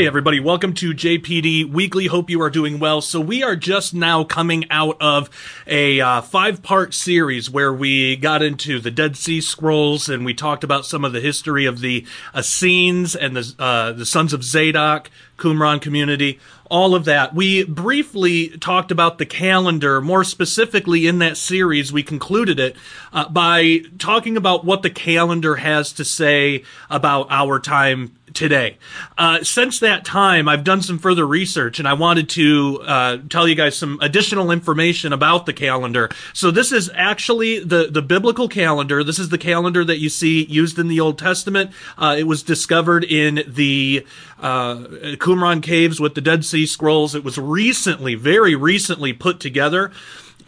Hey, everybody, welcome to JPD Weekly. Hope you are doing well. So, we are just now coming out of a uh, five part series where we got into the Dead Sea Scrolls and we talked about some of the history of the Essenes and the, uh, the Sons of Zadok, Qumran community, all of that. We briefly talked about the calendar. More specifically, in that series, we concluded it uh, by talking about what the calendar has to say about our time today. Uh, since that time, I've done some further research and I wanted to uh, tell you guys some additional information about the calendar. So this is actually the, the biblical calendar. This is the calendar that you see used in the Old Testament. Uh, it was discovered in the uh, Qumran caves with the Dead Sea Scrolls. It was recently, very recently put together.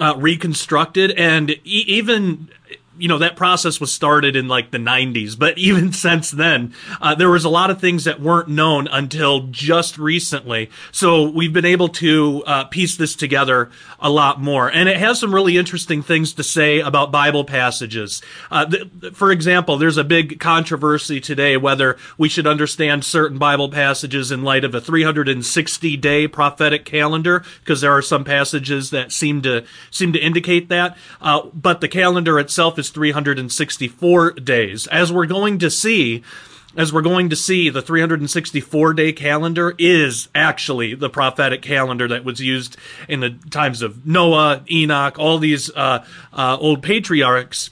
Uh, reconstructed and e- even you know that process was started in like the 90s but even since then uh, there was a lot of things that weren't known until just recently. So we've been able to uh, piece this together a lot more. And it has some really interesting things to say about bible passages. Uh, th- for example there's a big controversy today whether we should understand certain bible passages in light of a 360 day prophetic calendar because there are some passages that seem to seem to indicate that. Uh, but the calendar itself is 364 days. As we're going to see, as we're going to see, the 364 day calendar is actually the prophetic calendar that was used in the times of Noah, Enoch, all these uh, uh, old patriarchs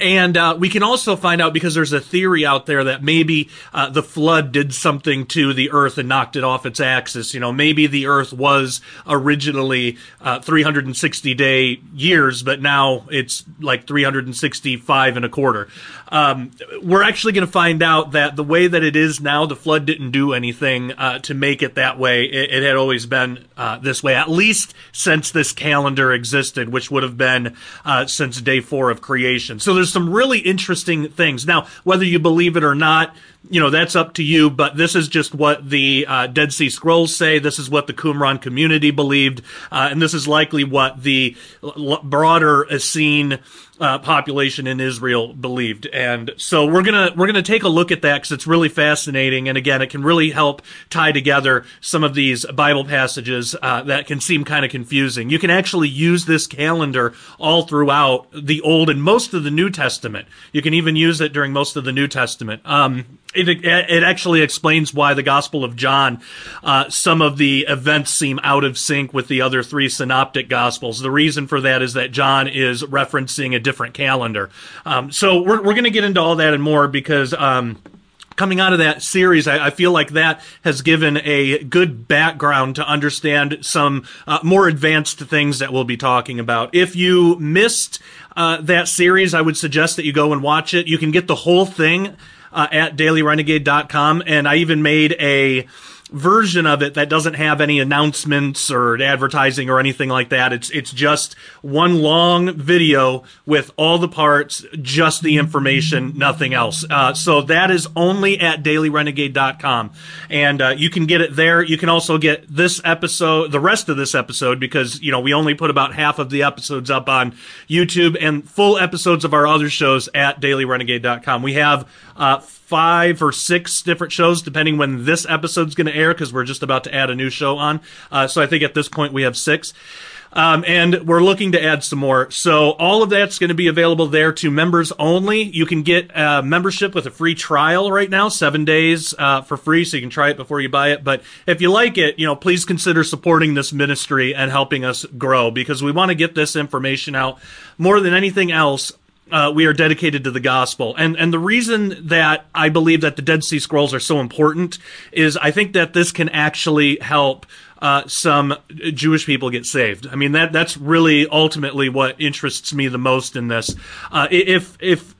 and uh, we can also find out because there's a theory out there that maybe uh, the flood did something to the Earth and knocked it off its axis. You know, maybe the Earth was originally uh, 360 day years, but now it's like 365 and a quarter. Um, we're actually going to find out that the way that it is now, the flood didn't do anything uh, to make it that way. It, it had always been uh, this way, at least since this calendar existed, which would have been uh, since day four of creation. So there's some really interesting things. Now, whether you believe it or not, you know that's up to you but this is just what the uh, dead sea scrolls say this is what the qumran community believed uh, and this is likely what the l- broader essene uh, population in Israel believed, and so we're gonna we're gonna take a look at that because it's really fascinating, and again, it can really help tie together some of these Bible passages uh, that can seem kind of confusing. You can actually use this calendar all throughout the Old and most of the New Testament. You can even use it during most of the New Testament. Um, it, it actually explains why the Gospel of John, uh, some of the events seem out of sync with the other three synoptic Gospels. The reason for that is that John is referencing a different calendar. Um, so we're, we're going to get into all that and more because. Um, coming out of that series, I, I, feel like that has given a good background to understand some uh, more advanced things that we'll be talking about. If you missed uh, that series, I would suggest that you go and watch it. You can get the whole thing uh, at dailyrenegade.com. And I even made a version of it that doesn't have any announcements or advertising or anything like that. It's it's just one long video with all the parts, just the information, nothing else. Uh, so that is only at dailyrenegade.com, and uh, you can get it there. You can also get this episode, the rest of this episode, because you know we only put about half of the episodes up on YouTube, and full episodes of our other shows at dailyrenegade.com. We have uh, five or six different shows, depending when this episode's going to air, because we're just about to add a new show on. Uh, so I think at this point we have six. Um, and we're looking to add some more. So all of that's going to be available there to members only. You can get a membership with a free trial right now, seven days uh, for free, so you can try it before you buy it. But if you like it, you know, please consider supporting this ministry and helping us grow because we want to get this information out more than anything else uh, we are dedicated to the gospel. And and the reason that I believe that the Dead Sea Scrolls are so important is I think that this can actually help uh, some Jewish people get saved. I mean that that's really ultimately what interests me the most in this. Uh, if if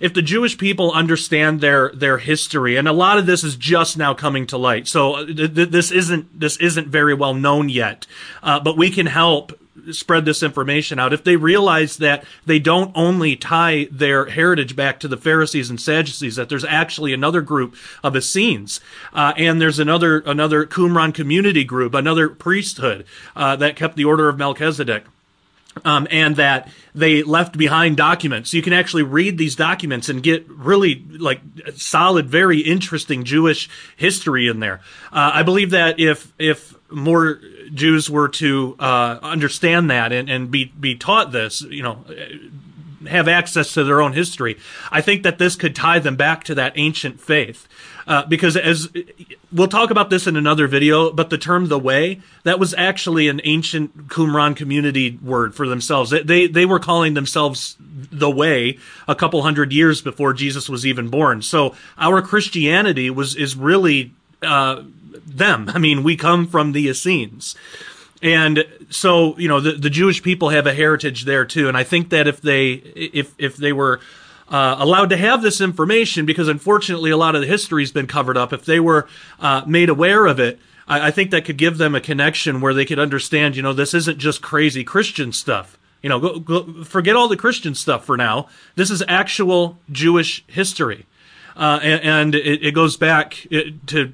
if the Jewish people understand their their history, and a lot of this is just now coming to light, so uh, th- th- this isn't this isn't very well known yet, uh, but we can help spread this information out, if they realize that they don't only tie their heritage back to the Pharisees and Sadducees, that there's actually another group of Essenes, uh, and there's another another Qumran community group, another priesthood uh, that kept the order of Melchizedek. um, and that they left behind documents. You can actually read these documents and get really like solid, very interesting Jewish history in there. Uh, I believe that if if more Jews were to uh, understand that and, and be be taught this, you know, have access to their own history, I think that this could tie them back to that ancient faith. Uh, because as we'll talk about this in another video, but the term "the way" that was actually an ancient Qumran community word for themselves. They they were calling themselves the way a couple hundred years before Jesus was even born. So our Christianity was is really uh, them. I mean, we come from the Essenes. And so, you know, the, the Jewish people have a heritage there too. And I think that if they, if, if they were, uh, allowed to have this information because unfortunately a lot of the history has been covered up. If they were uh, made aware of it, I, I, think that could give them a connection where they could understand, you know, this isn't just crazy Christian stuff. You know, go, go, forget all the Christian stuff for now. This is actual Jewish history. Uh, and, and it, it, goes back to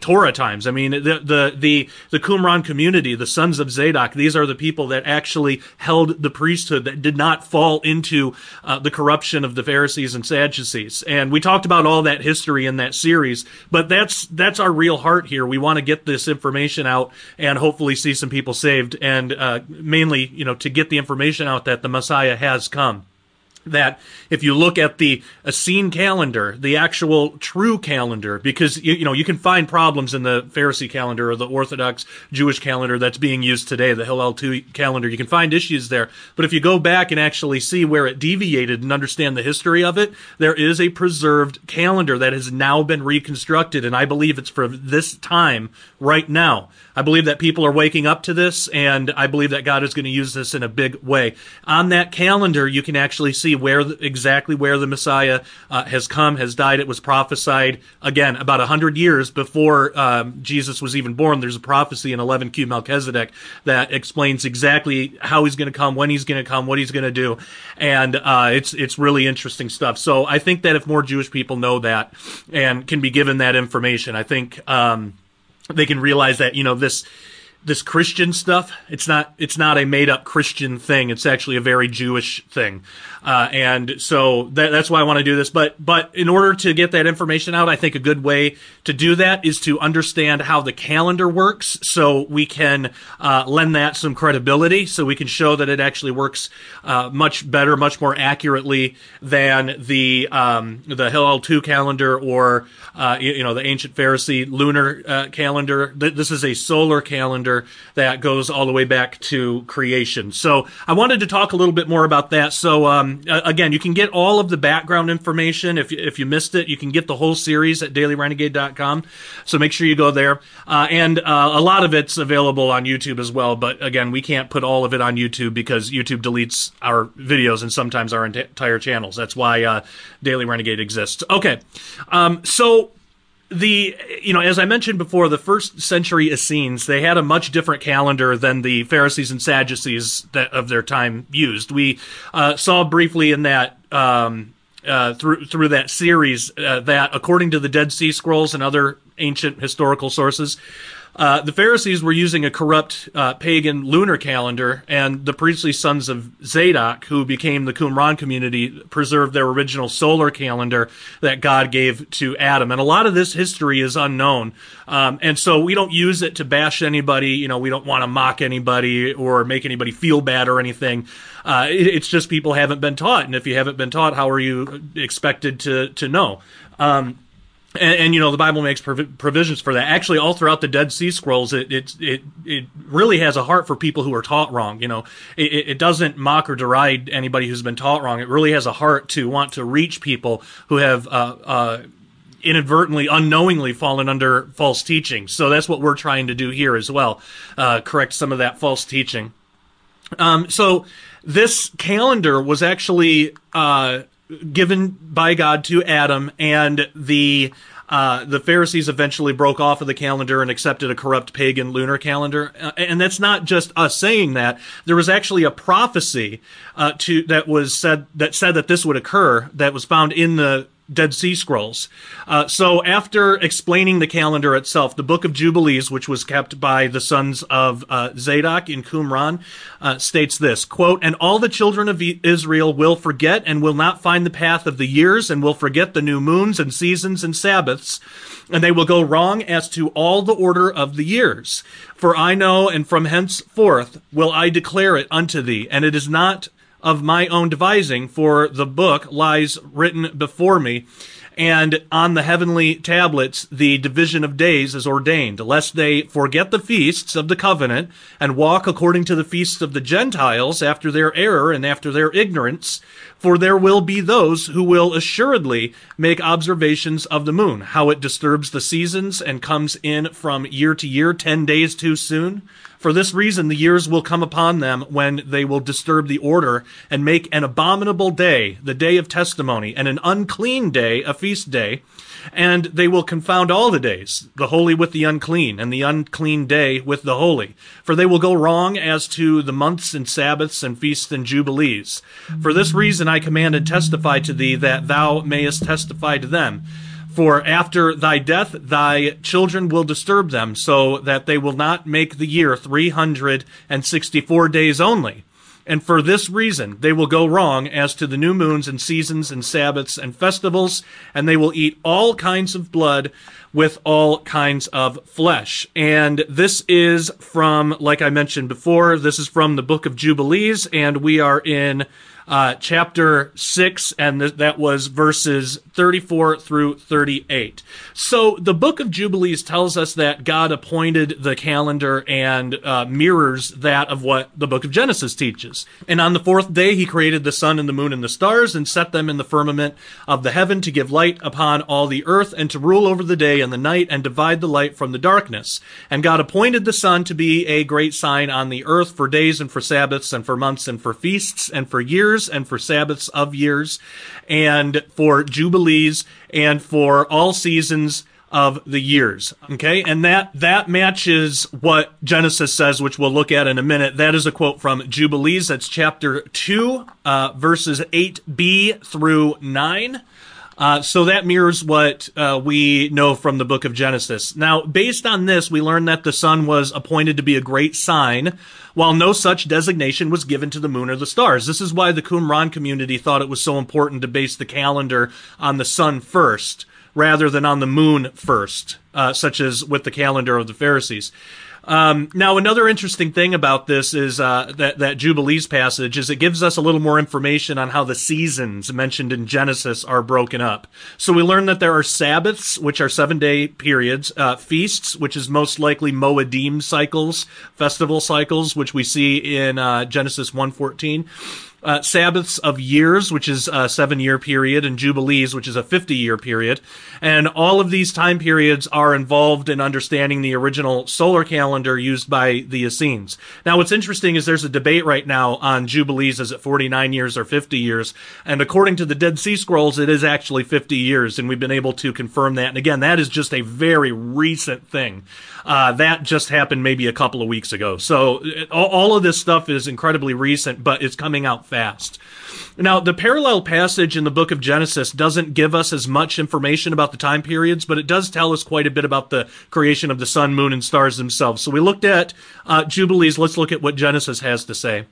Torah times. I mean, the the the the Qumran community, the sons of Zadok, these are the people that actually held the priesthood that did not fall into uh, the corruption of the Pharisees and Sadducees. And we talked about all that history in that series, but that's that's our real heart here. We want to get this information out and hopefully see some people saved, and uh, mainly, you know, to get the information out that the Messiah has come that if you look at the uh, Essene calendar, the actual true calendar, because you, you, know you can find problems in the Pharisee calendar or the Orthodox Jewish calendar that's being used today, the Hillel 2 calendar, you can find issues there. But if you go back and actually see where it deviated and understand the history of it, there is a preserved calendar that has now been reconstructed, and I believe it's for this time right now. I believe that people are waking up to this, and I believe that God is going to use this in a big way. On that calendar, you can actually see where exactly where the Messiah uh, has come, has died. It was prophesied again about a hundred years before um, Jesus was even born. There's a prophecy in 11q Melchizedek that explains exactly how he's going to come, when he's going to come, what he's going to do, and uh, it's it's really interesting stuff. So I think that if more Jewish people know that and can be given that information, I think. Um, they can realize that you know this this Christian stuff. It's not it's not a made up Christian thing. It's actually a very Jewish thing, uh, and so that, that's why I want to do this. But but in order to get that information out, I think a good way to do that is to understand how the calendar works, so we can uh, lend that some credibility, so we can show that it actually works uh, much better, much more accurately than the um, the Hillel two calendar or uh, you, you, know the ancient Pharisee lunar uh, calendar. This is a solar calendar that goes all the way back to creation. So I wanted to talk a little bit more about that. So um, again, you can get all of the background information. If, if you missed it, you can get the whole series at dailyrenegade.com. So make sure you go there. Uh, and uh, a lot of it's available on YouTube as well. But again, we can't put all of it on YouTube because YouTube deletes our videos and sometimes our entire channels. That's why uh, Daily Renegade exists. Okay. Um, so the you know as i mentioned before the first century essenes they had a much different calendar than the pharisees and sadducees that of their time used. We uh, saw briefly in that um, uh, through through that series uh, that according to the dead sea scrolls and other ancient historical sources uh, the Pharisees were using a corrupt uh, pagan lunar calendar, and the priestly sons of Zadok, who became the Qumran community, preserved their original solar calendar that God gave to Adam. And a lot of this history is unknown. Um, and so we don't use it to bash anybody. You know, we don't want to mock anybody or make anybody feel bad or anything. Uh, it, it's just people haven't been taught. And if you haven't been taught, how are you expected to, to know? Um, and, and, you know the Bible makes provisions for that. Actually, all throughout the Dead Sea Scrolls, it it it, it really has a heart for people who are taught wrong. You know, it, it doesn't mock or deride anybody who's been taught wrong. It really has a heart to want to reach people who have. Uh, uh, inadvertently, unknowingly fallen under false teaching. So that's what we're trying to do here as well. Uh, correct some of that false teaching. Um, so this calendar was actually uh, given by God to Adam, and the uh, the Pharisees eventually broke off of the calendar and accepted a corrupt pagan lunar calendar. Uh, and that's not just us saying that. There was actually a prophecy uh, to that was said that said that this would occur that was found in the Dead Sea Scrolls. Uh, so after explaining the calendar itself, the Book of Jubilees, which was kept by the sons of uh, Zadok in Qumran, uh, states this, quote, And all the children of Israel will forget and will not find the path of the years and will forget the new moons and seasons and Sabbaths, and they will go wrong as to all the order of the years. For I know, and from henceforth will I declare it unto thee, and it is not of my own devising, for the book lies written before me. And on the heavenly tablets, the division of days is ordained, lest they forget the feasts of the covenant and walk according to the feasts of the Gentiles after their error and after their ignorance. For there will be those who will assuredly make observations of the moon, how it disturbs the seasons and comes in from year to year, ten days too soon for this reason, the years will come upon them when they will disturb the order and make an abominable day the day of testimony, and an unclean day a feast day. And they will confound all the days, the holy with the unclean, and the unclean day with the holy. For they will go wrong as to the months and Sabbaths and feasts and jubilees. For this reason I command and testify to thee that thou mayest testify to them for after thy death, thy children will disturb them, so that they will not make the year 364 days only. And for this reason, they will go wrong as to the new moons and seasons and Sabbaths and festivals, and they will eat all kinds of blood with all kinds of flesh. And this is from, like I mentioned before, this is from the book of Jubilees, and we are in uh, chapter 6, and th- that was verses 34 through 38. So the book of Jubilees tells us that God appointed the calendar and uh, mirrors that of what the book of Genesis teaches. And on the fourth day, he created the sun and the moon and the stars and set them in the firmament of the heaven to give light upon all the earth and to rule over the day and the night and divide the light from the darkness. And God appointed the sun to be a great sign on the earth for days and for Sabbaths and for months and for feasts and for years years and for Sabbaths of years and for Jubilees and for all seasons of the years. Okay. And that, that matches what Genesis says, which we'll look at in a minute. That is a quote from Jubilees. That's chapter two, uh, verses 8b through 9. Uh, so that mirrors what uh, we know from the book of Genesis. Now, based on this, we learn that the sun was appointed to be a great sign, while no such designation was given to the moon or the stars. This is why the Qumran community thought it was so important to base the calendar on the sun first, rather than on the moon first, uh, such as with the calendar of the Pharisees. Um, now, another interesting thing about this is uh, that that Jubilees passage is it gives us a little more information on how the seasons mentioned in Genesis are broken up. So we learn that there are Sabbaths, which are seven day periods, uh, feasts, which is most likely Moedim cycles, festival cycles, which we see in uh, Genesis one fourteen uh, Sabbaths of years, which is a seven year period, and Jubilees, which is a 50 year period. And all of these time periods are involved in understanding the original solar calendar used by the Essenes. Now, what's interesting is there's a debate right now on Jubilees. Is it 49 years or 50 years? And according to the Dead Sea Scrolls, it is actually 50 years, and we've been able to confirm that. And again, that is just a very recent thing. Uh, that just happened maybe a couple of weeks ago. So all, all of this stuff is incredibly recent, but it's coming out fast. Now, the parallel passage in the book of Genesis doesn't give us as much information about the time periods, but it does tell us quite a bit about the creation of the sun, moon, and stars themselves. So we looked at uh, Jubilees. Let's look at what Genesis has to say.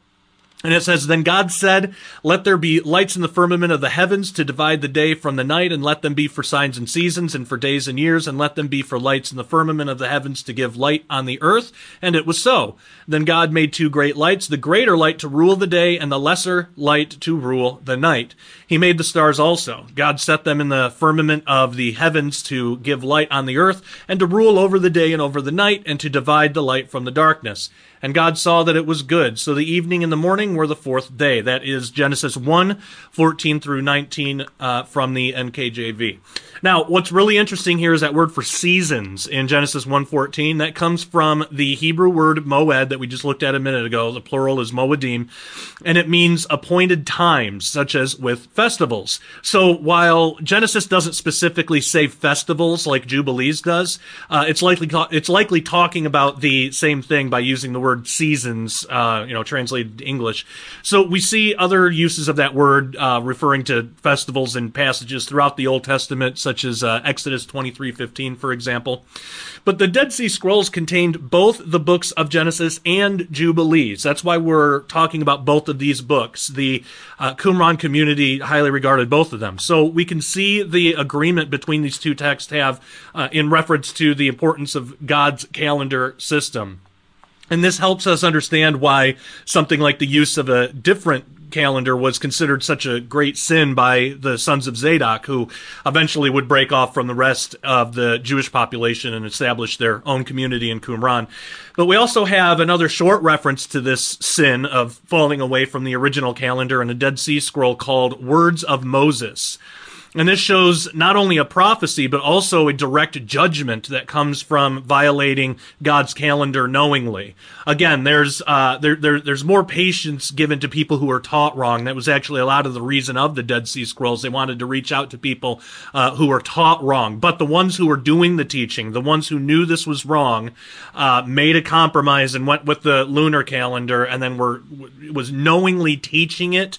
And it says, Then God said, Let there be lights in the firmament of the heavens to divide the day from the night, and let them be for signs and seasons, and for days and years, and let them be for lights in the firmament of the heavens to give light on the earth. And it was so. Then God made two great lights, the greater light to rule the day, and the lesser light to rule the night. He made the stars also. God set them in the firmament of the heavens to give light on the earth, and to rule over the day and over the night, and to divide the light from the darkness. And God saw that it was good. So the evening and the morning were the fourth day. That is Genesis 1, 14 through 19 uh, from the NKJV. Now, what's really interesting here is that word for seasons in Genesis 1.14. That comes from the Hebrew word moed that we just looked at a minute ago. The plural is moedim. And it means appointed times, such as with festivals. So while Genesis doesn't specifically say festivals like Jubilees does, uh, it's likely it's likely talking about the same thing by using the word seasons, uh, you know, translated English English. So we see other uses of that word uh, referring to festivals and passages throughout the Old Testament, such as uh, Exodus 23:15, for example. But the Dead Sea Scrolls contained both the books of Genesis and Jubilees. That's why we're talking about both of these books. The uh, Qumran community highly regarded both of them. So we can see the agreement between these two texts have uh, in reference to the importance of God's calendar system. And this helps us understand why something like the use of a different calendar was considered such a great sin by the sons of Zadok, who eventually would break off from the rest of the Jewish population and establish their own community in Qumran. But we also have another short reference to this sin of falling away from the original calendar in a Dead Sea Scroll called Words of Moses. And this shows not only a prophecy, but also a direct judgment that comes from violating God's calendar knowingly. Again, there's uh, there, there there's more patience given to people who are taught wrong. That was actually a lot of the reason of the Dead Sea Scrolls. They wanted to reach out to people uh, who were taught wrong, but the ones who were doing the teaching, the ones who knew this was wrong, uh, made a compromise and went with the lunar calendar, and then were was knowingly teaching it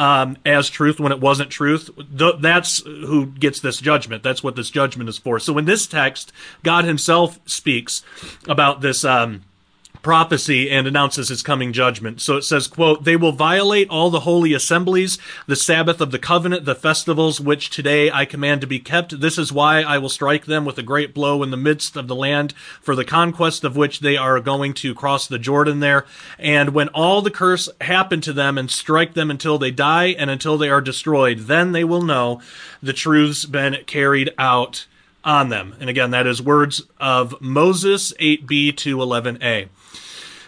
um, as truth when it wasn't truth. Th- that's who gets this judgment. That's what this judgment is for. So in this text, God Himself speaks about this. Um, prophecy and announces his coming judgment. So it says, quote, They will violate all the holy assemblies, the Sabbath of the covenant, the festivals which today I command to be kept. This is why I will strike them with a great blow in the midst of the land for the conquest of which they are going to cross the Jordan there. And when all the curse happen to them and strike them until they die and until they are destroyed, then they will know the truth's been carried out on them. And again, that is words of Moses 8b to 11a.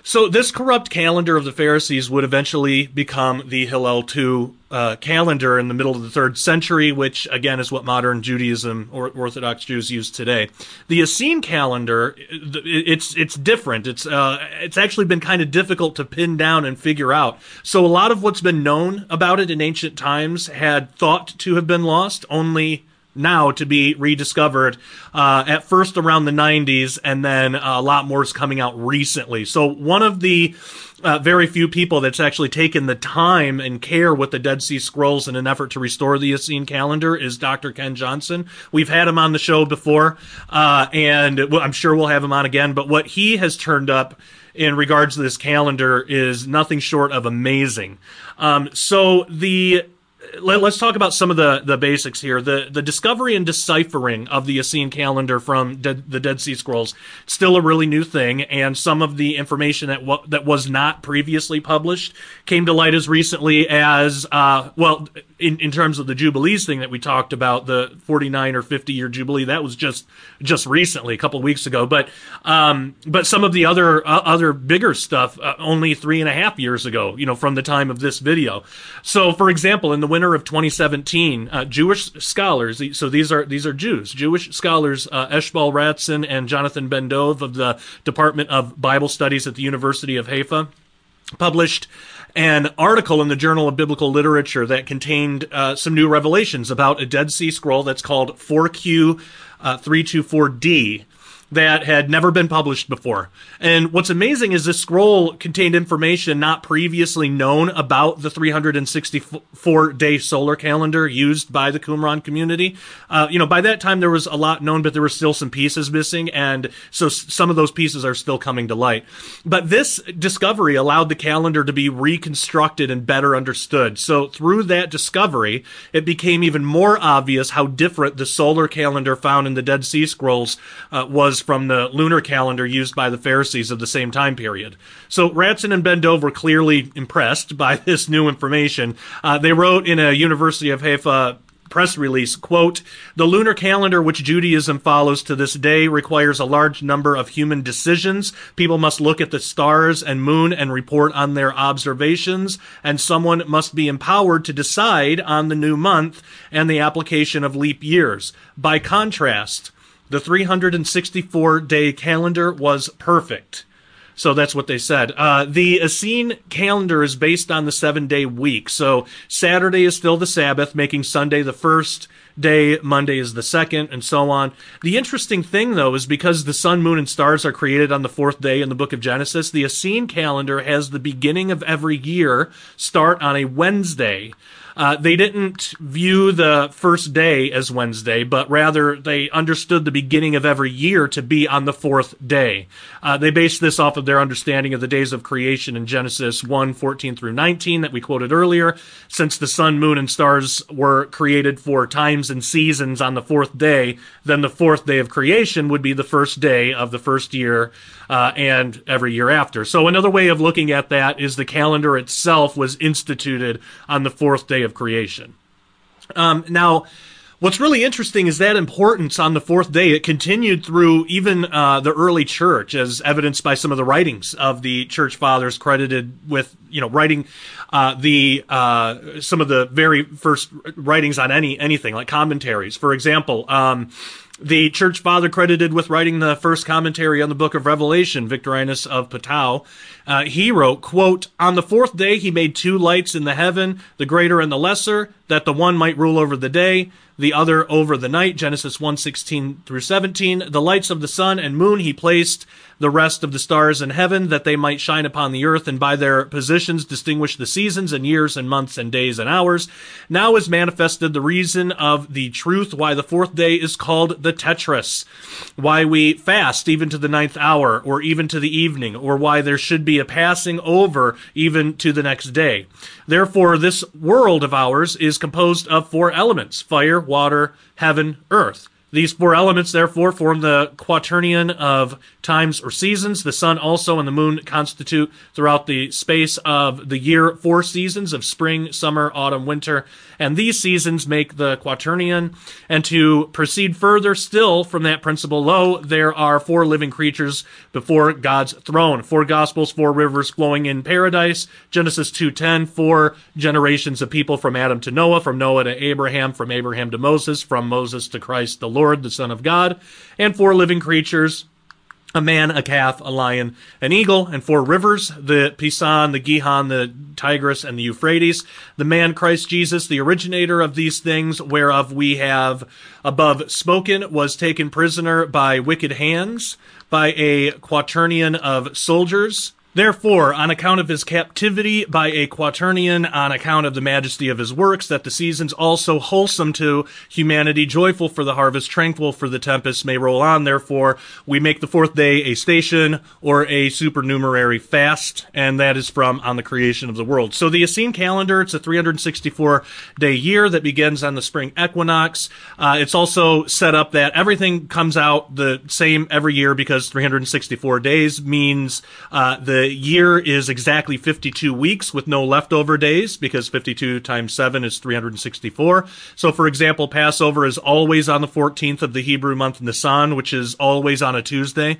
So this corrupt calendar of the Pharisees would eventually become the Hillel II uh, calendar in the middle of the third century, which again is what modern Judaism or Orthodox Jews use today. The Essene calendar, it's it's different. It's uh, it's actually been kind of difficult to pin down and figure out. So a lot of what's been known about it in ancient times had thought to have been lost. Only now to be rediscovered uh, at first around the 90s and then a lot more is coming out recently so one of the uh, very few people that's actually taken the time and care with the Dead Sea Scrolls in an effort to restore the Essene calendar is Dr. Ken Johnson. We've had him on the show before, uh, and I'm sure we'll have him on again. But what he has turned up in regards to this calendar is nothing short of amazing. Um, so the let, us talk about some of the, the basics here. The the discovery and deciphering of the Essene calendar from De- the Dead Sea Scrolls still a really new thing, and some of the information that w- that was not previously published came to light as recently as uh, well in, in terms of the jubilees thing that we talked about, the 49 or 50 year jubilee, that was just just recently, a couple weeks ago. But um, but some of the other uh, other bigger stuff, uh, only three and a half years ago, you know, from the time of this video. So, for example, in the winter of 2017, uh, Jewish scholars, so these are these are Jews, Jewish scholars, uh, Eshbal Ratzon and Jonathan Ben Dov of the Department of Bible Studies at the University of Haifa, published an article in the Journal of Biblical Literature that contained uh, some new revelations about a Dead Sea Scroll that's called 4Q uh, 324D that had never been published before. And what's amazing is this scroll contained information not previously known about the 364 day solar calendar used by the Qumran community. Uh, you know, by that time there was a lot known, but there were still some pieces missing. And so some of those pieces are still coming to light. But this discovery allowed the calendar to be reconstructed and better understood. So through that discovery, it became even more obvious how different the solar calendar found in the Dead Sea Scrolls uh, was from the lunar calendar used by the Pharisees of the same time period. So Ratzon and Ben Dov were clearly impressed by this new information. Uh, they wrote in a University of Haifa press release, quote, the lunar calendar which Judaism follows to this day requires a large number of human decisions. People must look at the stars and moon and report on their observations, and someone must be empowered to decide on the new month and the application of leap years. By contrast, the 364 day calendar was perfect. So that's what they said. Uh, the Essene calendar is based on the seven day week. So Saturday is still the Sabbath, making Sunday the first day, Monday is the second, and so on. The interesting thing, though, is because the sun, moon, and stars are created on the fourth day in the book of Genesis, the Essene calendar has the beginning of every year start on a Wednesday. Uh, they didn't view the first day as Wednesday, but rather they understood the beginning of every year to be on the fourth day. Uh, they based this off of their understanding of the days of creation in Genesis 1 14 through 19 that we quoted earlier. Since the sun, moon, and stars were created for times and seasons on the fourth day, then the fourth day of creation would be the first day of the first year uh, and every year after. So another way of looking at that is the calendar itself was instituted on the fourth day of creation. Um, now, what's really interesting is that importance on the fourth day. It continued through even uh, the early church, as evidenced by some of the writings of the church fathers, credited with you know writing uh, the uh, some of the very first writings on any anything like commentaries. For example. Um, the church father credited with writing the first commentary on the book of Revelation, Victorinus of Poitou, uh, he wrote, quote, On the fourth day he made two lights in the heaven, the greater and the lesser, that the one might rule over the day, the other over the night. Genesis 1 16 through 17. The lights of the sun and moon he placed the rest of the stars in heaven, that they might shine upon the earth, and by their positions distinguish the seasons and years and months and days and hours. Now is manifested the reason of the truth why the fourth day is called the Tetras, why we fast even to the ninth hour, or even to the evening, or why there should be a passing over even to the next day. Therefore, this world of ours is composed of four elements fire, water, heaven, earth. These four elements, therefore, form the quaternion of times or seasons. The sun also and the moon constitute throughout the space of the year four seasons of spring, summer, autumn, winter, and these seasons make the quaternion. And to proceed further still from that principle, lo, there are four living creatures before God's throne. Four gospels, four rivers flowing in paradise. Genesis 2.10, four generations of people from Adam to Noah, from Noah to Abraham, from Abraham to Moses, from Moses to Christ the Lord, the Son of God, and four living creatures a man, a calf, a lion, an eagle, and four rivers, the Pison, the Gihon, the Tigris, and the Euphrates. The man, Christ Jesus, the originator of these things, whereof we have above spoken, was taken prisoner by wicked hands, by a quaternion of soldiers, Therefore, on account of his captivity by a quaternion, on account of the majesty of his works, that the seasons also wholesome to humanity, joyful for the harvest, tranquil for the tempest, may roll on. Therefore, we make the fourth day a station or a supernumerary fast, and that is from on the creation of the world. So the Essene calendar, it's a 364 day year that begins on the spring equinox. Uh, it's also set up that everything comes out the same every year because 364 days means uh, the the year is exactly 52 weeks with no leftover days because 52 times 7 is 364. So, for example, Passover is always on the 14th of the Hebrew month Nisan, which is always on a Tuesday.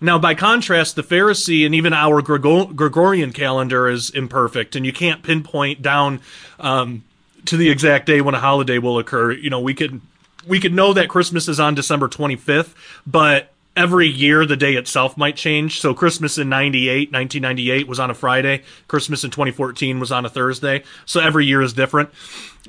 Now, by contrast, the Pharisee and even our Gregorian calendar is imperfect, and you can't pinpoint down um, to the exact day when a holiday will occur. You know, we could we could know that Christmas is on December 25th, but every year the day itself might change. So Christmas in 98, 1998 was on a Friday. Christmas in 2014 was on a Thursday. So every year is different.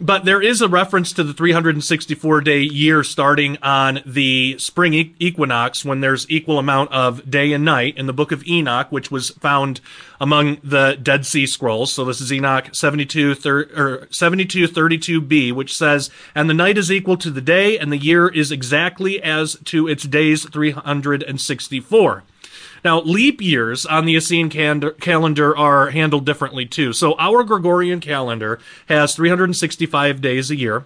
But there is a reference to the 364 day year starting on the spring equinox when there's equal amount of day and night in the book of Enoch, which was found among the Dead Sea Scrolls. So this is Enoch 72, thir- or 7232b, which says, And the night is equal to the day, and the year is exactly as to its days 364. Now, leap years on the Essene calendar are handled differently too. So, our Gregorian calendar has 365 days a year.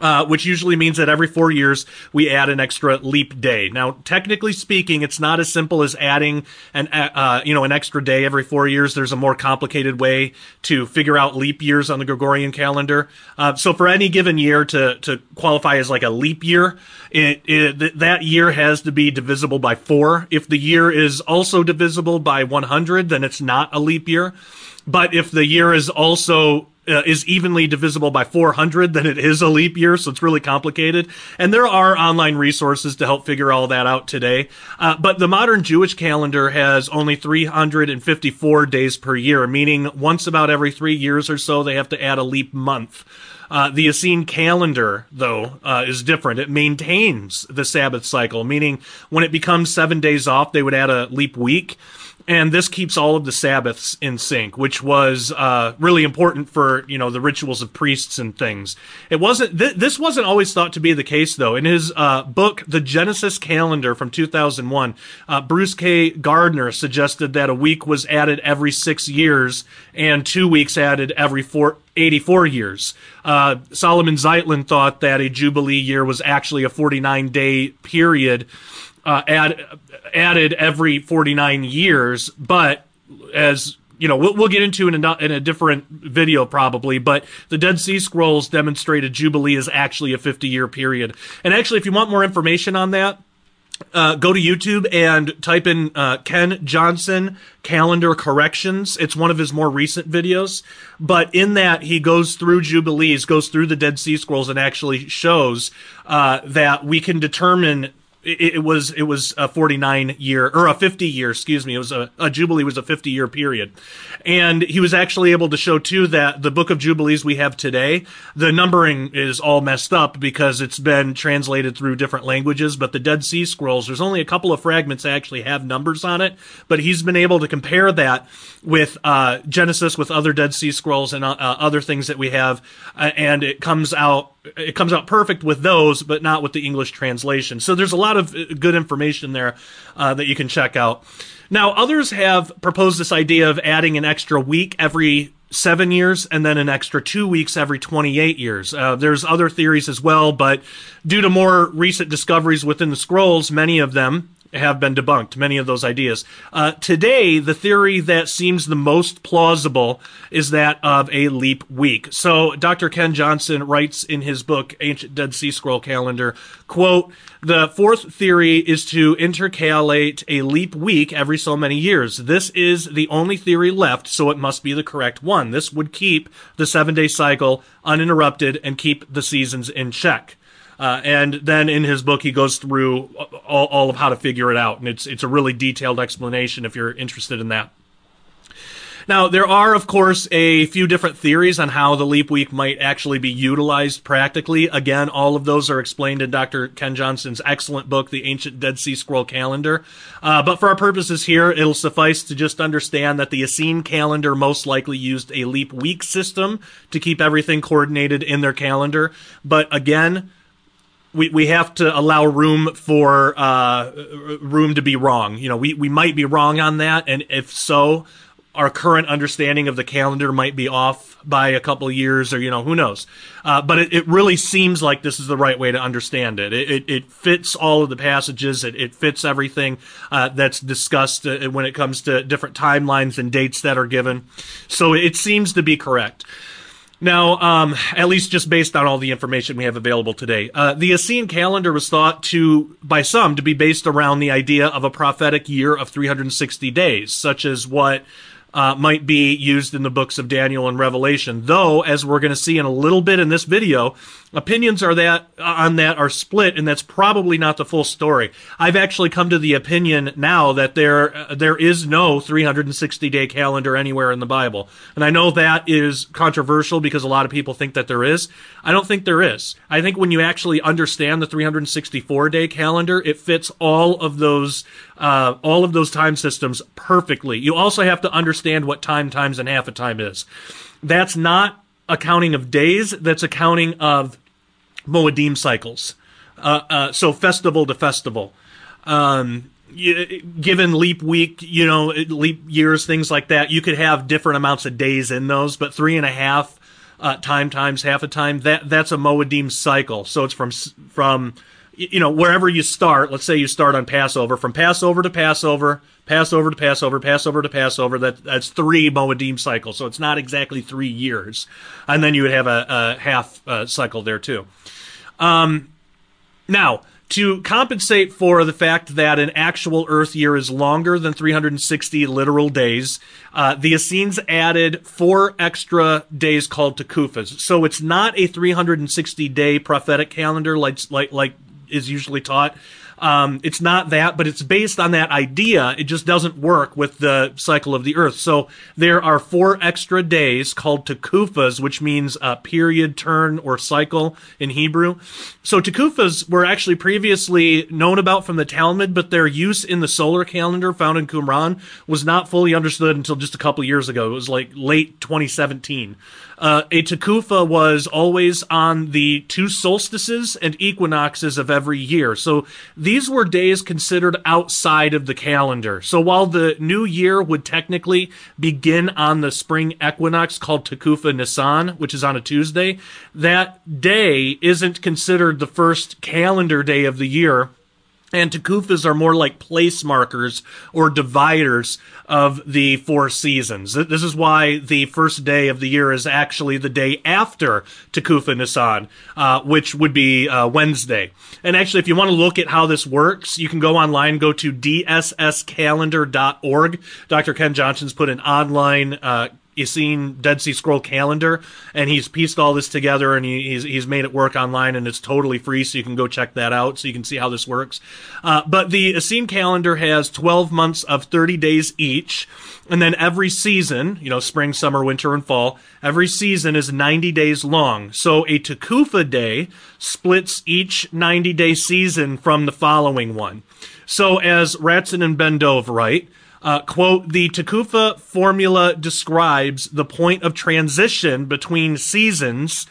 Uh, which usually means that every four years we add an extra leap day. Now, technically speaking, it's not as simple as adding an uh, uh, you know an extra day every four years. There's a more complicated way to figure out leap years on the Gregorian calendar. Uh, so, for any given year to to qualify as like a leap year, it, it, that year has to be divisible by four. If the year is also divisible by 100, then it's not a leap year. But if the year is also uh, is evenly divisible by 400 then it is a leap year, so it's really complicated. And there are online resources to help figure all that out today. Uh, but the modern Jewish calendar has only 354 days per year, meaning once about every three years or so, they have to add a leap month. Uh, the Essene calendar, though, uh, is different. It maintains the Sabbath cycle, meaning when it becomes seven days off, they would add a leap week and this keeps all of the Sabbaths in sync, which was uh, really important for you know the rituals of priests and things. It wasn't. Th- this wasn't always thought to be the case, though. In his uh, book, The Genesis Calendar from 2001, uh, Bruce K. Gardner suggested that a week was added every six years and two weeks added every four, 84 years. Uh, Solomon Zeitlin thought that a Jubilee year was actually a 49 day period uh, add, added every 49 years, but as you know, we'll, we'll get into in a, in a different video probably, but the Dead Sea Scrolls demonstrated Jubilee is actually a 50 year period. And actually, if you want more information on that, uh, go to YouTube and type in uh, Ken Johnson calendar corrections. It's one of his more recent videos, but in that he goes through Jubilees, goes through the Dead Sea Scrolls, and actually shows uh, that we can determine it, it, was it was a 49 year or a 50 year excuse me it was a, a jubilee was a 50 year period and he was actually able to show too that the book of jubilees we have today the numbering is all messed up because it's been translated through different languages but the dead sea scrolls there's only a couple of fragments that actually have numbers on it but he's been able to compare that with uh, genesis with other dead sea scrolls and uh, other things that we have uh, and it comes out it comes out perfect with those, but not with the English translation. So there's a lot of uh, good information there uh, that you can check out. Now, others have proposed this idea of adding an extra week every seven years and then an extra two weeks every 28 years. Uh, there's other theories as well, but due to more recent discoveries within the scrolls, many of them have been debunked, many of those ideas. Uh, today, the theory that seems the most plausible is that of a leap week. So, Dr. Ken Johnson writes in his book, Ancient Dead Sea Scroll Calendar, quote, the fourth theory is to intercalate a leap week every so many years. This is the only theory left, so it must be the correct one. This would keep the seven day cycle uninterrupted and keep the seasons in check. Uh, and then in his book, he goes through all, all of how to figure it out, and it's it's a really detailed explanation if you're interested in that. Now, there are, of course, a few different theories on how the leap week might actually be utilized practically. Again, all of those are explained in Dr. Ken Johnson's excellent book, The Ancient Dead Sea Scroll Calendar. Uh, but for our purposes here, it'll suffice to just understand that the Essene calendar most likely used a leap week system to keep everything coordinated in their calendar. But again, we, we have to allow room for uh, room to be wrong. You know, we, we might be wrong on that, and if so, our current understanding of the calendar might be off by a couple of years, or you know, who knows. Uh, but it, it, really seems like this is the right way to understand it. It, it, it fits all of the passages. It, it fits everything uh, that's discussed uh, when it comes to different timelines and dates that are given. So it seems to be correct. Now, um, at least just based on all the information we have available today, uh, the Essene calendar was thought to, by some, to be based around the idea of a prophetic year of 360 days, such as what uh, might be used in the books of Daniel and Revelation. Though, as we're going to see in a little bit in this video, opinions are that on that are split, and that's probably not the full story. I've actually come to the opinion now that there uh, there is no 360 day calendar anywhere in the Bible, and I know that is controversial because a lot of people think that there is. I don't think there is. I think when you actually understand the 364 day calendar, it fits all of those uh, all of those time systems perfectly. You also have to understand what time times and half a time is. That's not accounting of days. That's accounting of Moedim cycles. Uh, uh, so festival to festival. Um, you, given leap week, you know, leap years, things like that, you could have different amounts of days in those, but three and a half uh, time times half a time that that's a Moedim cycle. So it's from from you know wherever you start. Let's say you start on Passover, from Passover to Passover, Passover to Passover, Passover to Passover. That that's three Moedim cycles. So it's not exactly three years, and then you would have a, a half uh, cycle there too. Um, now, to compensate for the fact that an actual Earth year is longer than 360 literal days, uh, the Essenes added four extra days called Tekufas. So it's not a 360 day prophetic calendar like like like is usually taught. Um, it's not that, but it's based on that idea. It just doesn't work with the cycle of the Earth. So there are four extra days called tekufas, which means period, turn, or cycle in Hebrew. So tekufas were actually previously known about from the Talmud, but their use in the solar calendar found in Qumran was not fully understood until just a couple years ago. It was like late 2017. Uh, a tekufa was always on the two solstices and equinoxes of every year. So these were days considered outside of the calendar. So while the new year would technically begin on the spring equinox called Takufa Nisan, which is on a Tuesday, that day isn't considered the first calendar day of the year and takufas are more like place markers or dividers of the four seasons. This is why the first day of the year is actually the day after Takufa Nisan, uh, which would be uh, Wednesday. And actually, if you want to look at how this works, you can go online, go to dsscalendar.org. Dr. Ken Johnson's put an online uh, Essene Dead Sea Scroll calendar, and he's pieced all this together, and he, he's he's made it work online, and it's totally free, so you can go check that out, so you can see how this works. Uh, but the Essene calendar has 12 months of 30 days each, and then every season, you know, spring, summer, winter, and fall, every season is 90 days long. So a Takufa day splits each 90 day season from the following one. So as Ratzon and Ben Dov write. Uh, quote, the Tekufa formula describes the point of transition between seasons,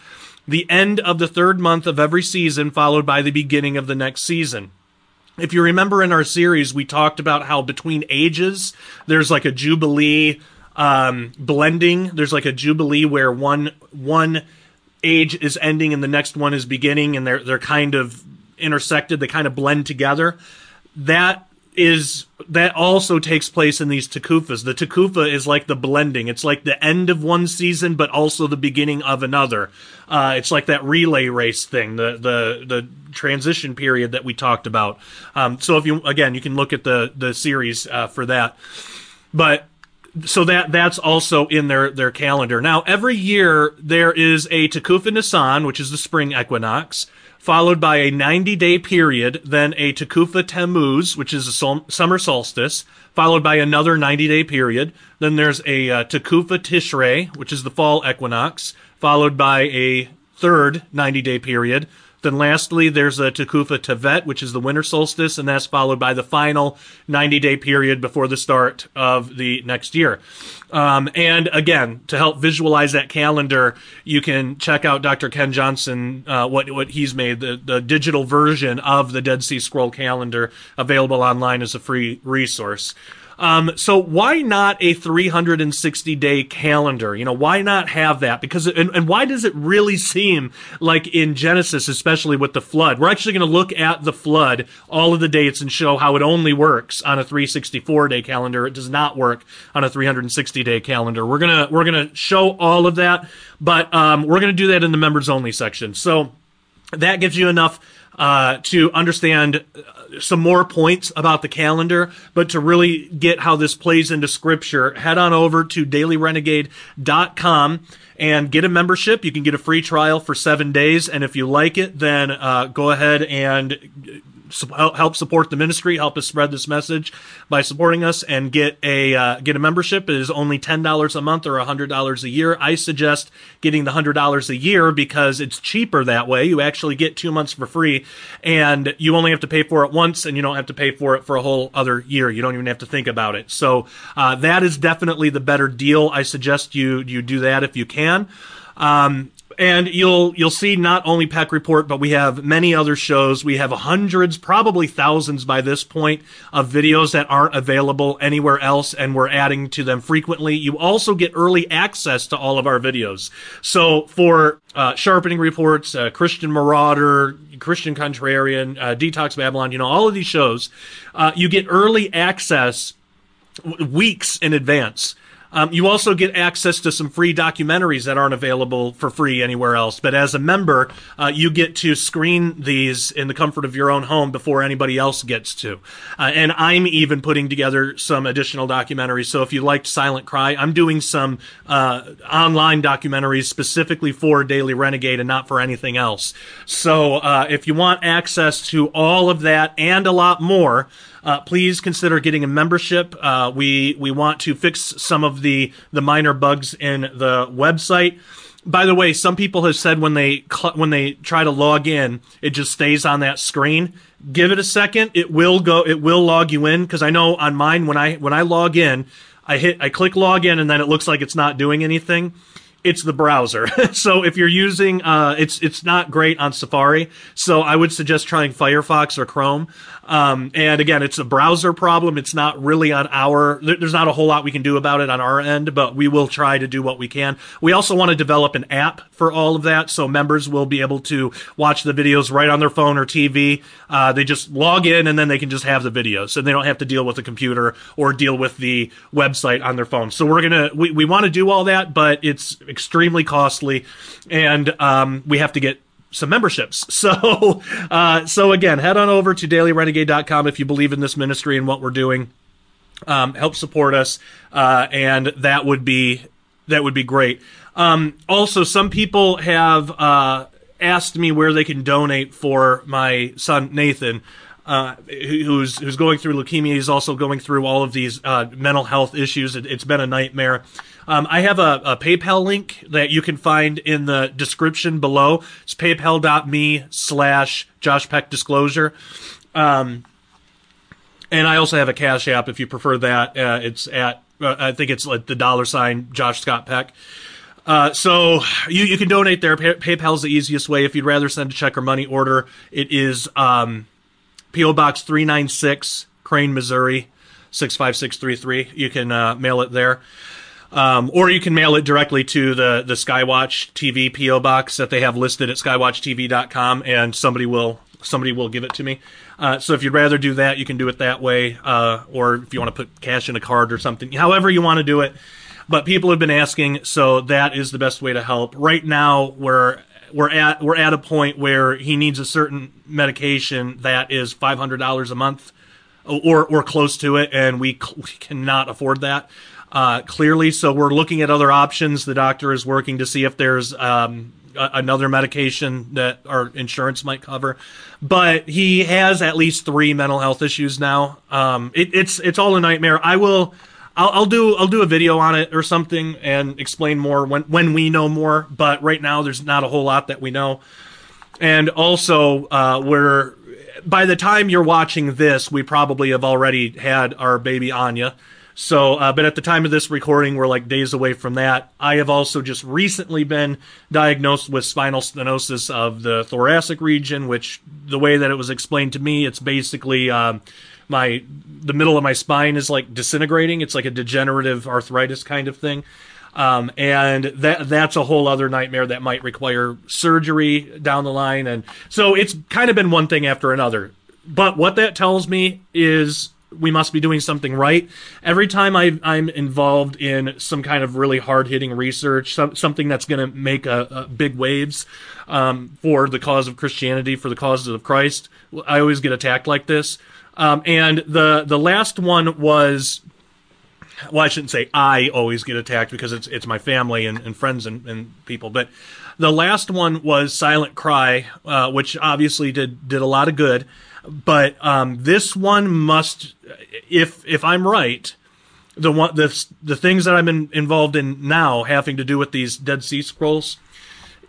the end of the third month of every season, followed by the beginning of the next season. If you remember in our series, we talked about how between ages, there's like a jubilee um, blending. There's like a jubilee where one one age is ending and the next one is beginning, and they're they're kind of intersected. They kind of blend together. That is that also takes place in these takufas. The takufa is like the blending. It's like the end of one season, but also the beginning of another. Uh, it's like that relay race thing, the the the transition period that we talked about. Um, so if you again, you can look at the the series uh, for that. But so that that's also in their their calendar. Now every year there is a takufa Nisan, which is the spring equinox followed by a 90 day period, then a Tekufa Tammuz, which is a sol- summer solstice, followed by another 90 day period. Then there's a uh, Tekufa Tishrei, which is the fall equinox, followed by a third 90 day period, then lastly, there's a Tekufa Tevet, which is the winter solstice, and that's followed by the final 90 day period before the start of the next year. Um, and again, to help visualize that calendar, you can check out Dr. Ken Johnson, uh, what, what he's made, the, the digital version of the Dead Sea Scroll calendar available online as a free resource. Um, so why not a 360 day calendar? You know, why not have that? Because, and, and why does it really seem like in Genesis, especially with the flood, we're actually going to look at the flood, all of the dates and show how it only works on a 364 day calendar. It does not work on a 360 day calendar. We're going to, we're to show all of that, but, um, we're going to do that in the members only section. So that gives you enough uh, to understand uh, some more points about the calendar, but to really get how this plays into scripture, head on over to dailyrenegade.com and get a membership. You can get a free trial for seven days. And if you like it, then uh, go ahead and help support the ministry, help us spread this message by supporting us and get a uh, get a membership. It is only ten dollars a month or hundred dollars a year. I suggest getting the hundred dollars a year because it's cheaper that way. You actually get two months for free, and you only have to pay for it once, and you don't have to pay for it for a whole other year. You don't even have to think about it. So uh, that is definitely the better deal. I suggest you you do that if you can. Um, and you'll you'll see not only Peck Report, but we have many other shows. We have hundreds, probably thousands by this point, of videos that aren't available anywhere else, and we're adding to them frequently. You also get early access to all of our videos. So for uh, sharpening reports, uh, Christian Marauder, Christian Contrarian, uh, Detox Babylon, you know, all of these shows, uh, you get early access weeks in advance Um, you also get access to some free documentaries that aren't available for free anywhere else. But as a member, uh, you get to screen these in the comfort of your own home before anybody else gets to. Uh, and I'm even putting together some additional documentaries. So if you liked Silent Cry, I'm doing some uh, online documentaries specifically for Daily Renegade and not for anything else. So uh, if you want access to all of that and a lot more, uh, please consider getting a membership. Uh, we we want to fix some of the the minor bugs in the website. By the way, some people have said when they cl- when they try to log in, it just stays on that screen. Give it a second; it will go. It will log you in because I know on mine when I when I log in, I hit I click log in and then it looks like it's not doing anything it's the browser. so if you're using, uh, it's it's not great on Safari. So I would suggest trying Firefox or Chrome. Um, and again, it's a browser problem. It's not really on our. There's not a whole lot we can do about it on our end, but we will try to do what we can. We also want to develop an app for all of that, so members will be able to watch the videos right on their phone or TV. Uh, they just log in and then they can just have the videos, and they don't have to deal with the computer or deal with the website on their phone. So we're gonna we, we want to do all that, but it's extremely costly, and um, we have to get some memberships. So, uh, so again, head on over to dailyrenegade.com if you believe in this ministry and what we're doing. Um, help support us, uh, and that would be that would be great. Um, also, some people have uh, asked me where they can donate for my son Nathan. Uh, who's who's going through leukemia. He's also going through all of these uh, mental health issues. It, has been a nightmare. Um, I have a, a, PayPal link that you can find in the description below. It's paypal.me slash Josh Peck Disclosure. Um, and I also have a Cash App if you prefer that. Uh, it's at, uh, I think it's like the dollar sign Josh Scott Peck. Uh, so you, you can donate there. Pay, the easiest way. If you'd rather send a check or money order, it is um, P.O. Box 396, Crane, Missouri, 65633. You can uh, mail it there. Um, or you can mail it directly to the, the Skywatch TV PO box that they have listed at skywatchtv.com, and somebody will somebody will give it to me. Uh, so if you'd rather do that, you can do it that way, uh, or if you want to put cash in a card or something, however you want to do it. But people have been asking, so that is the best way to help. Right now, we're we're at we're at a point where he needs a certain medication that is five hundred dollars a month, or or close to it, and we, we cannot afford that uh, clearly. So we're looking at other options. The doctor is working to see if there's um, a- another medication that our insurance might cover. But he has at least three mental health issues now. Um, it, it's it's all a nightmare. I will. I'll, I'll, do I'll do a video on it or something and explain more when when we know more. But right now, there's not a whole lot that we know. And also, uh, we're by the time you're watching this, we probably have already had our baby Anya. So, uh, but at the time of this recording, we're like days away from that. I have also just recently been diagnosed with spinal stenosis of the thoracic region, which the way that it was explained to me, it's basically um, my the middle of my spine is like disintegrating. It's like a degenerative arthritis kind of thing. Um, and that that's a whole other nightmare that might require surgery down the line. And so it's kind of been one thing after another. But what that tells me is we must be doing something right. Every time I, am involved in some kind of really hard hitting research, some, something that's going to make a, a big waves um, for the cause of Christianity, for the cause of Christ, I always get attacked like this. Um, and the the last one was, well, I shouldn't say I always get attacked because it's it's my family and, and friends and, and people, but the last one was Silent Cry, uh, which obviously did did a lot of good. But um, this one must, if if I'm right, the one the the things that I'm in, involved in now, having to do with these Dead Sea Scrolls,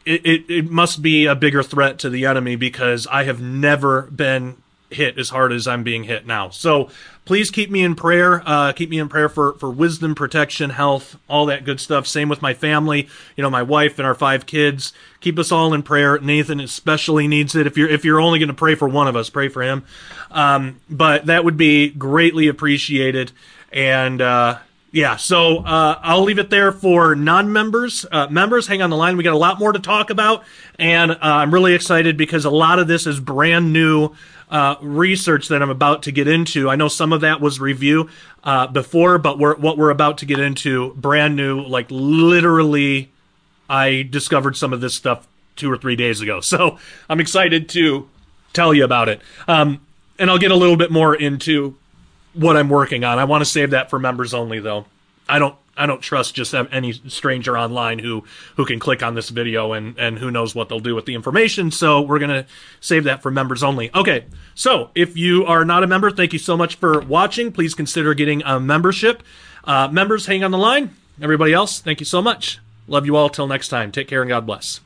it, it, it must be a bigger threat to the enemy because I have never been hit as hard as I'm being hit now. So please keep me in prayer. Uh, keep me in prayer for, for wisdom, protection, health, all that good stuff. Same with my family, you know, my wife and our five kids. Keep us all in prayer. Nathan especially needs it. If you're if you're only going to pray for one of us, pray for him. Um, but that would be greatly appreciated. And uh, Yeah, so uh, I'll leave it there for non-members. Uh, members, hang on the line. We got a lot more to talk about, and uh, I'm really excited because a lot of this is brand new uh, research that I'm about to get into. I know some of that was review uh, before, but we're, what we're about to get into, brand new, like literally, I discovered some of this stuff two or three days ago. So I'm excited to tell you about it. Um, and I'll get a little bit more into what I'm working on. I want to save that for members only, though. I don't I don't trust just any stranger online who who can click on this video and and who knows what they'll do with the information. So we're gonna save that for members only. Okay, so if you are not a member, thank you so much for watching. Please consider getting a membership. Uh, members, hang on the line. Everybody else, thank you so much. Love you all. Till next time. Take care and God bless.